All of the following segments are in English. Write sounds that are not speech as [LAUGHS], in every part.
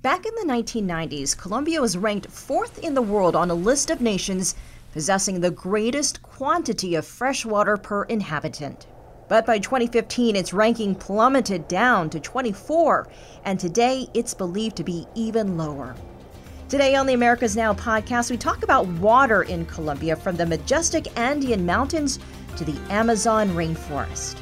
Back in the 1990s, Colombia was ranked fourth in the world on a list of nations possessing the greatest quantity of fresh water per inhabitant. But by 2015, its ranking plummeted down to 24, and today it's believed to be even lower. Today on the Americas Now podcast, we talk about water in Colombia from the majestic Andean mountains to the Amazon rainforest.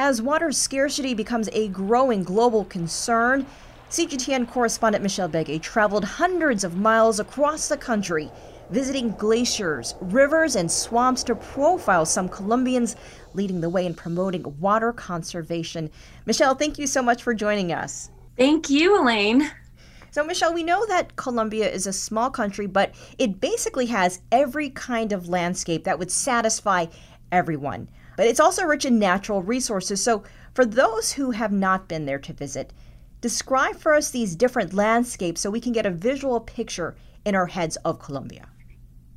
As water scarcity becomes a growing global concern, CGTN correspondent Michelle Begue traveled hundreds of miles across the country, visiting glaciers, rivers, and swamps to profile some Colombians leading the way in promoting water conservation. Michelle, thank you so much for joining us. Thank you, Elaine. So, Michelle, we know that Colombia is a small country, but it basically has every kind of landscape that would satisfy everyone. But it's also rich in natural resources. So, for those who have not been there to visit, describe for us these different landscapes so we can get a visual picture in our heads of Colombia.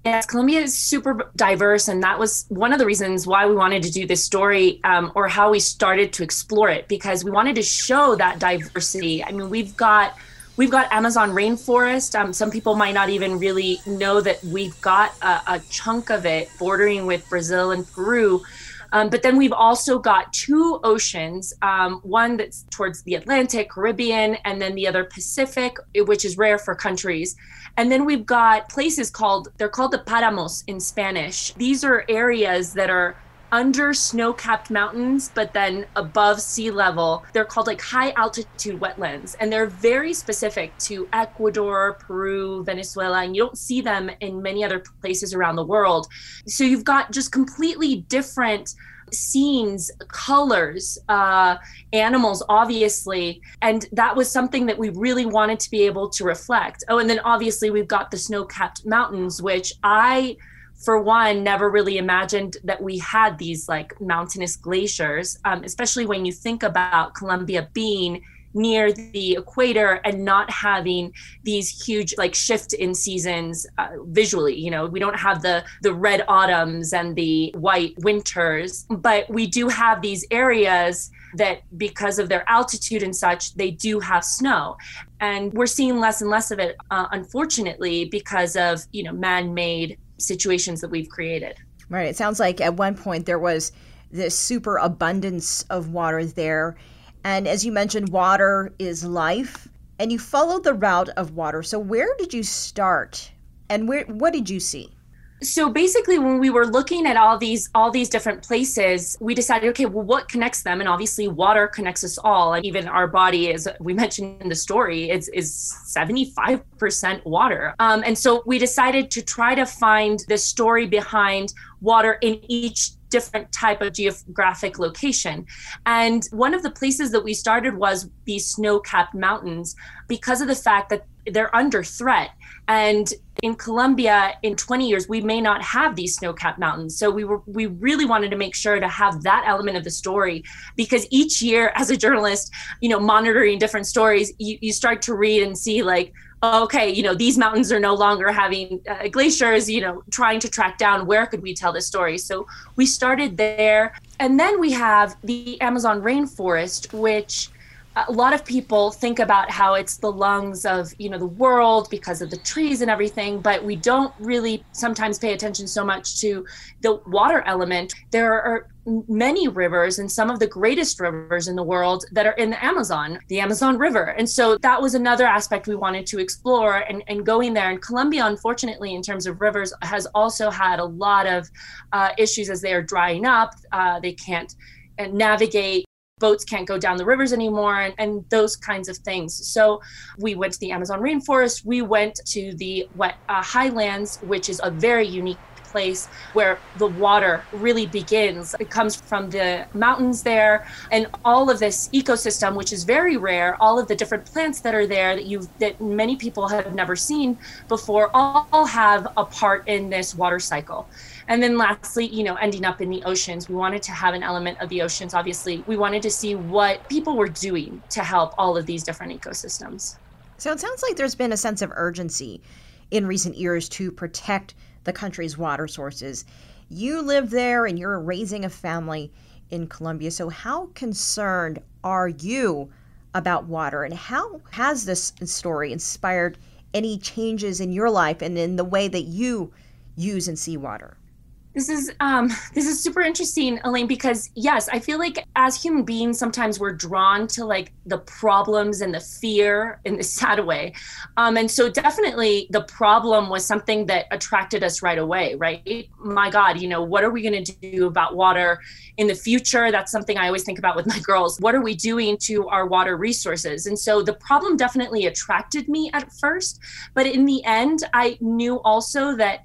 Yes, Colombia is super diverse, and that was one of the reasons why we wanted to do this story um, or how we started to explore it because we wanted to show that diversity. I mean, we've got we've got Amazon rainforest. Um, some people might not even really know that we've got a, a chunk of it bordering with Brazil and Peru. Um, but then we've also got two oceans, um, one that's towards the Atlantic, Caribbean, and then the other Pacific, which is rare for countries. And then we've got places called, they're called the paramos in Spanish. These are areas that are under snow capped mountains, but then above sea level. They're called like high altitude wetlands, and they're very specific to Ecuador, Peru, Venezuela, and you don't see them in many other places around the world. So you've got just completely different scenes, colors, uh, animals, obviously. And that was something that we really wanted to be able to reflect. Oh, and then obviously we've got the snow capped mountains, which I for one, never really imagined that we had these like mountainous glaciers, um, especially when you think about Colombia being near the equator and not having these huge like shift in seasons uh, visually you know? We don't have the the red autumns and the white winters but we do have these areas that because of their altitude and such they do have snow. And we're seeing less and less of it uh, unfortunately because of you know man-made situations that we've created. Right. It sounds like at one point there was this super abundance of water there. And as you mentioned, water is life. And you followed the route of water. So where did you start? And where what did you see? So basically when we were looking at all these all these different places we decided okay well what connects them? And obviously water connects us all. And even our body is we mentioned in the story is is 75% water. Um, and so we decided to try to find the story behind water in each different type of geographic location. And one of the places that we started was these snow-capped mountains because of the fact that they're under threat and in Colombia, in 20 years, we may not have these snow-capped mountains. So we were we really wanted to make sure to have that element of the story because each year, as a journalist, you know, monitoring different stories, you, you start to read and see like, okay, you know, these mountains are no longer having uh, glaciers. You know, trying to track down where could we tell this story. So we started there, and then we have the Amazon rainforest, which a lot of people think about how it's the lungs of you know the world because of the trees and everything but we don't really sometimes pay attention so much to the water element. There are many rivers and some of the greatest rivers in the world that are in the amazon the amazon river. And so that was another aspect we wanted to explore and, and going there. And colombia unfortunately in terms of rivers has also had a lot of uh, issues as they are drying up. Uh, they can't uh, navigate boats can't go down the rivers anymore and, and those kinds of things. So we went to the Amazon rainforest. We went to the wet uh, highlands, which is a very unique place where the water really begins. It comes from the mountains there and all of this ecosystem which is very rare, all of the different plants that are there that you that many people have never seen before all have a part in this water cycle. And then lastly, you know, ending up in the oceans, we wanted to have an element of the oceans. Obviously, we wanted to see what people were doing to help all of these different ecosystems. So it sounds like there's been a sense of urgency in recent years to protect the country's water sources. You live there and you're raising a family in Colombia. So, how concerned are you about water. And how has this story inspired any changes in your life and in the way that you use and see water? This is um, this is super interesting, Elaine, because yes, I feel like as human beings, sometimes we're drawn to like the problems and the fear in the [LAUGHS] sad way, um, and so definitely the problem was something that attracted us right away. Right? My God, you know, what are we going to do about water in the future? That's something I always think about with my [LAUGHS] girls. What are we doing to our water resources? And so the problem definitely attracted me at first, but in the end, I knew also that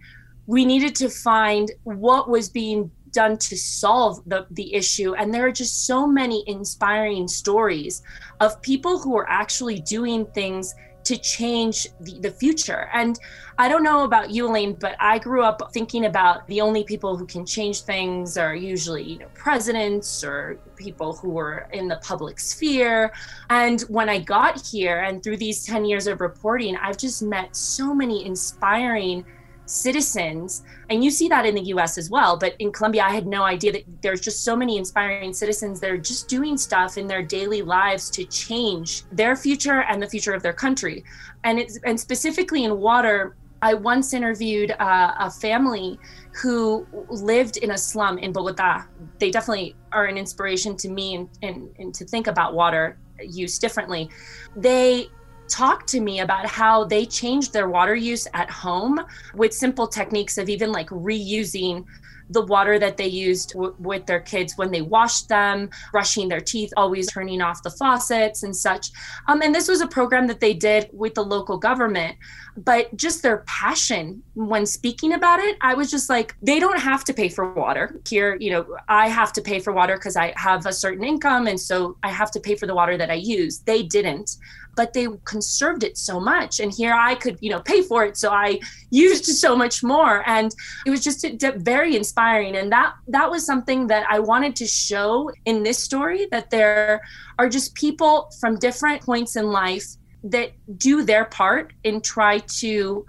we needed to find what was being done to solve the, the issue. And there are just so many inspiring stories of people who are actually doing things to change the, the future. And I don't know about you, Elaine, but I grew up thinking about the only people who can change things are usually, you know, presidents or people who are in the public sphere. And when I got here and through these 10 years of reporting, I've just met so many inspiring citizens and you see that in the US as well but in Colombia I had no idea that there's just so many inspiring citizens that are just doing stuff in their daily lives to change their future and the future of their country and it's and specifically in water I once interviewed uh, a family who lived in a slum in Bogota. They definitely are an inspiration to me and, and, and to think about water use differently. They talk to me about how they changed their water use at home with simple techniques of even like reusing the water that they used w- with their kids when they washed them, brushing their teeth, always turning off the faucets and such. Um, and this was a program that they did with the local government. But just their passion when speaking about it, I was just like, they don't have to pay for water. Here, you know, I have to pay for water because I have a certain income. And so I have to pay for the water that I use. They didn't but they conserved it so much. And here i could you know pay for it. So i used so much more. And it was just very inspiring. And that that was something that i wanted to show in this story that there are just people from different points in life that do their part and try to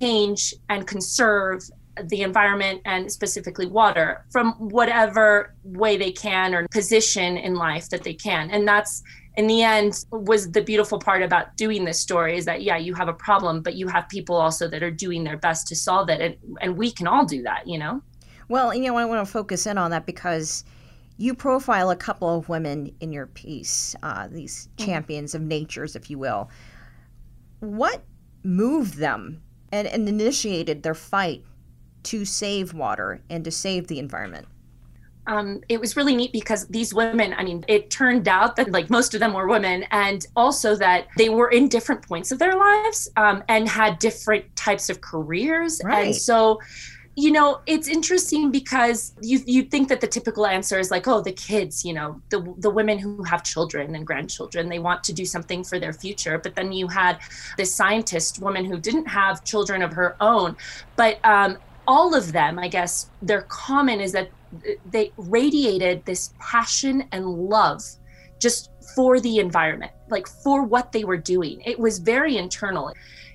change and conserve the environment and specifically water from whatever way they can or position in life that they can. And that's in the end was the beautiful part about doing this story is that yeah you have a problem but you have people also that are doing their best to solve it. And, and we can all do that you know? Well you know i want to focus in on that because you profile a couple of women in your piece uh, these mm-hmm. champions of natures if you will. What moved them and, and initiated their fight to save water and to save the environment um, it was really neat because these women, I mean, it turned out that like most of them were women, and also that they were in different points of their lives um, and had different types of careers. Right. And so, you know, it's interesting because you you think that the typical answer is like, oh, the kids, you know, the the women who have children and grandchildren, they want to do something for their future. But then you had this scientist woman who didn't have children of her own, but um, all of them, I guess, their common is that they radiated this passion and love just for the environment, like for what they were doing. It was very internal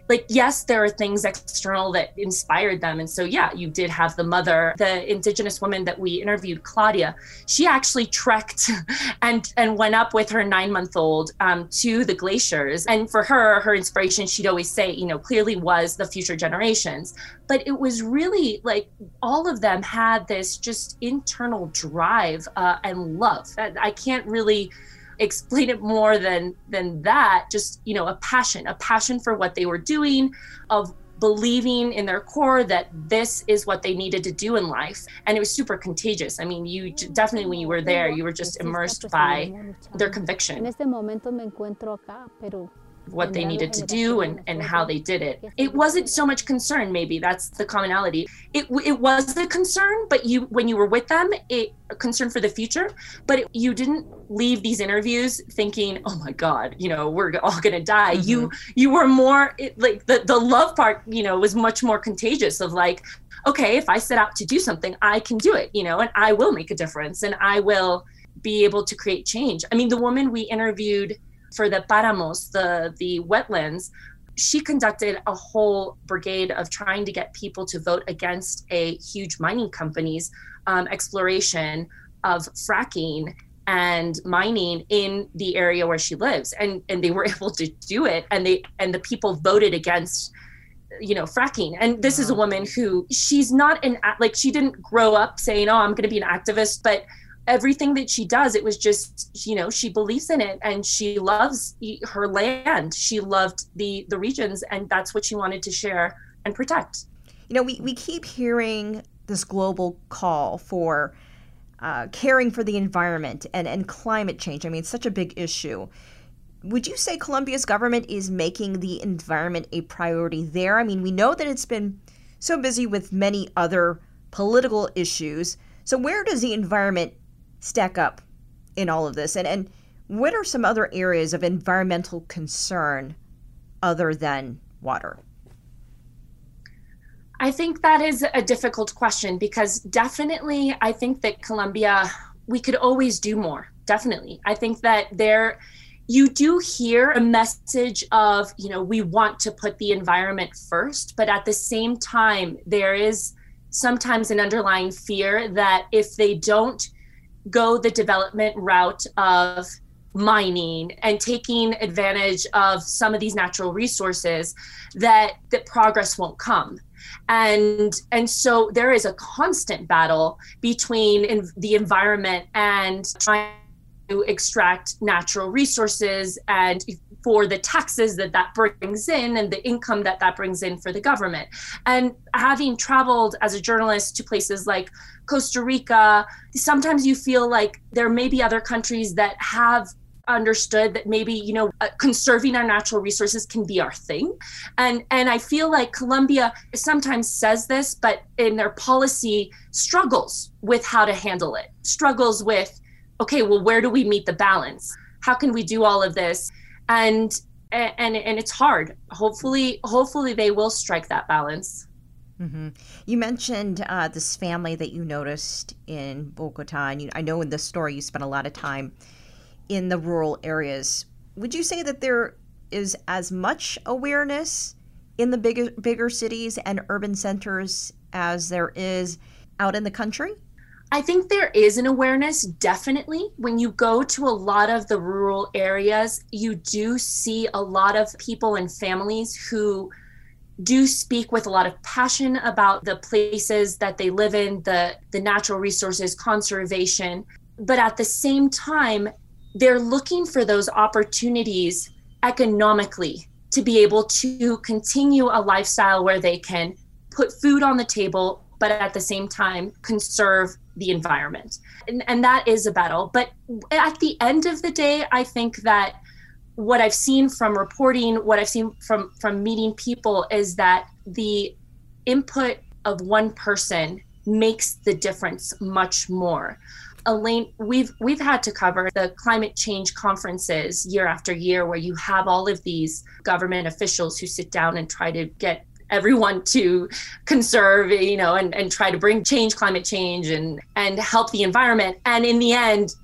like yes there are things external that inspired them. And so yeah you did have the mother the indigenous woman that we interviewed claudia. She actually trekked [LAUGHS] and and went up with her nine month old um, to the glaciers. And for her her inspiration she'd always say you know clearly was the future generations. But it was really like all of them had this just internal drive uh, and love. I can't really explain it more than than that. Just you know a passion a passion for what they were doing of believing in their core that this is what they needed to do in life. And it was super contagious. I mean you definitely when you were there you were just immersed by their conviction what they needed to do and, and how they did it. It wasn't so much concern, maybe that's the commonality. It, it was a concern, but you when you were with them, it a concern for the future. But it, you didn't leave these interviews thinking, oh my God, you know, we're all gonna die. Mm-hmm. You you were more it, like the the love part, you know, was much more contagious. Of like, okay, if I set out to do something, I can do it, you know, and I will make a difference, and I will be able to create change. I mean, the woman we interviewed for the paramos, the the wetlands, she conducted a whole brigade of trying to get people to vote against a huge mining company's um, exploration of fracking and mining in the area where she lives. And and they were [LAUGHS] able to do it and they and the people voted against you know fracking. And this is a woman who she's not an like she didn't grow up saying oh i'm going to be an activist but everything that she does it was just you know she believes in it and she loves her land. She loved the the regions and that's what she wanted to share and protect. You know we, we keep hearing this global call for uh, caring for the environment and, and climate change. I mean it's such a big issue. Would you say colombia's government is making the environment a priority there? I mean we know that it's been so busy with many other political issues. So where does the environment stack up in all of this? And, and what are some other areas of environmental concern other than water? I think that is a difficult question because definitely I think that Colombia, we could always do more. Definitely. I think that there, you do hear a message of, you know, we want to put the environment first, but at the same time, there is sometimes an underlying fear that if they don't go the development route of mining and taking advantage of some of these natural resources that that progress won't come. And and so there is a constant battle between the environment and trying to extract natural resources and for the taxes that that brings in and the income that that brings in for the government. And having traveled as a journalist to places like Costa Rica, sometimes you feel like there may be other countries that have understood that maybe you know uh, conserving our natural resources can be our thing. And and i feel like colombia sometimes says this but in their policy struggles with how to handle it struggles with okay well where do we meet the balance? How can we do all of this and and and it's hard hopefully hopefully they will strike that balance Mm-hmm. You mentioned uh, this family that you noticed in Bogota, and you, I know in this story you spent a lot of time in the rural areas. Would you say that there is as much awareness in the bigger bigger cities and urban centers as there is out in the country? I think there is an awareness, definitely. When you go to a lot of the rural areas, you do see a lot of people and families who do speak with a lot of passion about the places that they live in, the, the natural resources, conservation. But at the same time, they're looking for those opportunities economically to be able to continue a lifestyle where they can put food on the table, but at the same time conserve the environment. And, and that is a battle. But at the end of the day, I think that what I've seen from reporting, what I've seen from from meeting people is that the input of one person makes the difference much more. Elaine, we've we've had to cover the climate change conferences year after year where you have all of these government officials who sit down and try to get everyone to conserve you know and, and try to bring change climate change and and help the environment. And in the end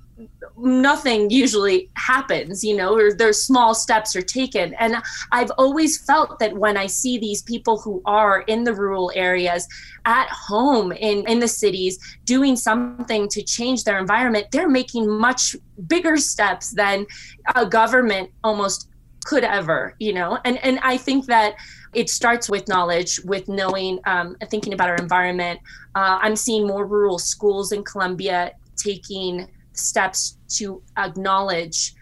nothing usually happens you know or there's small steps are taken. And i've always felt that when i see these people who are in the rural areas at home in in the cities doing something to change their environment they're making much bigger steps than a government almost could ever you know? And and i think that it starts with knowledge with knowing um, thinking about our environment. Uh, i'm seeing more rural schools in colombia taking steps to acknowledge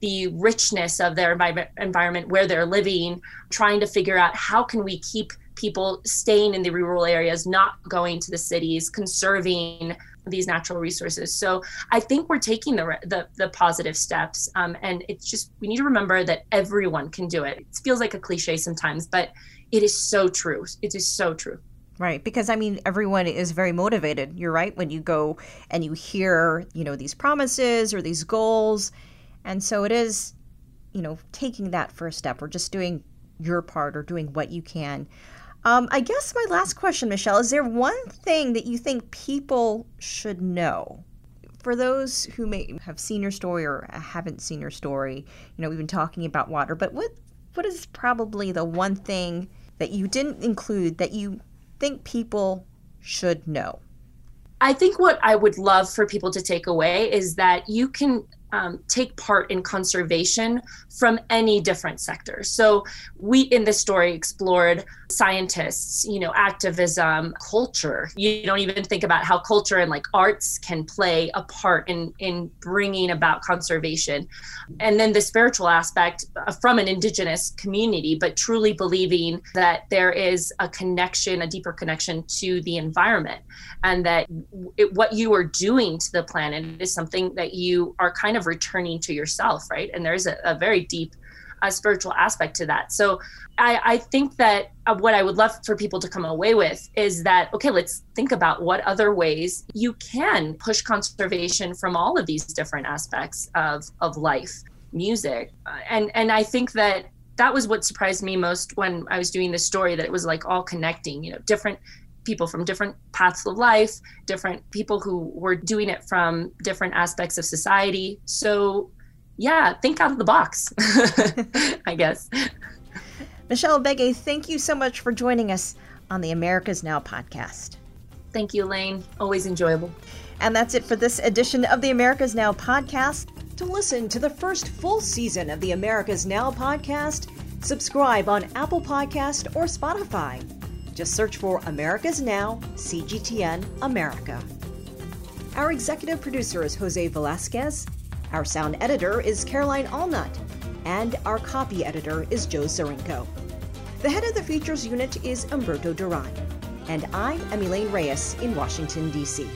the richness of their environment where they're living trying to figure out how can we keep people staying in the rural areas not going to the cities conserving these natural resources so i think we're taking the the, the positive steps um, and it's just we need to remember that everyone can do it it feels like a cliche sometimes but it is so true it is so true Right, because I mean, everyone is very motivated. You're right when you go and you hear, you know, these promises or these goals. And so it is, you know, taking that first step or just doing your part or doing what you can. Um, I guess my last question, Michelle, is there one thing that you think people should know? For those who may have seen your story or haven't seen your story, you know, we've been talking about water, but what what is probably the one thing that you didn't include that you think people should know? I think what I would love for people to take away is that you can um, take part in conservation from any different sector. So we in this story explored scientists, you know, activism, culture. You don't even think about how culture and like arts can play a part in in bringing about conservation. And then the spiritual aspect uh, from an indigenous community, but truly believing that there is a connection, a deeper connection to the environment and that it, what you are doing to the planet is something that you are kind of returning to yourself, right? And there's a, a very deep uh, spiritual aspect to that. So I, I think that uh, what I would love for people to come away with is that, okay, let's think about what other ways you can push conservation from all of these different aspects of, of life, music. Uh, and, and I think that that was what surprised me most when I was doing this story, that it was like all connecting, you know, different people from different paths of life, different people who were doing it from different aspects of society. So, yeah, think out of the box, [LAUGHS] I guess. Michelle Begue, thank you so much for joining us on the Americas Now podcast. Thank you, Elaine. Always enjoyable. And that's it for this edition of the Americas Now podcast. To listen to the first full season of the Americas Now podcast, subscribe on Apple Podcast or Spotify. Just search for Americas Now, CGTN America. Our executive producer is Jose Velasquez. Our sound editor is Caroline Allnut. And our copy editor is Joe Zarinko. The head of the features unit is Umberto Duran. And I am Elaine Reyes in Washington, D.C.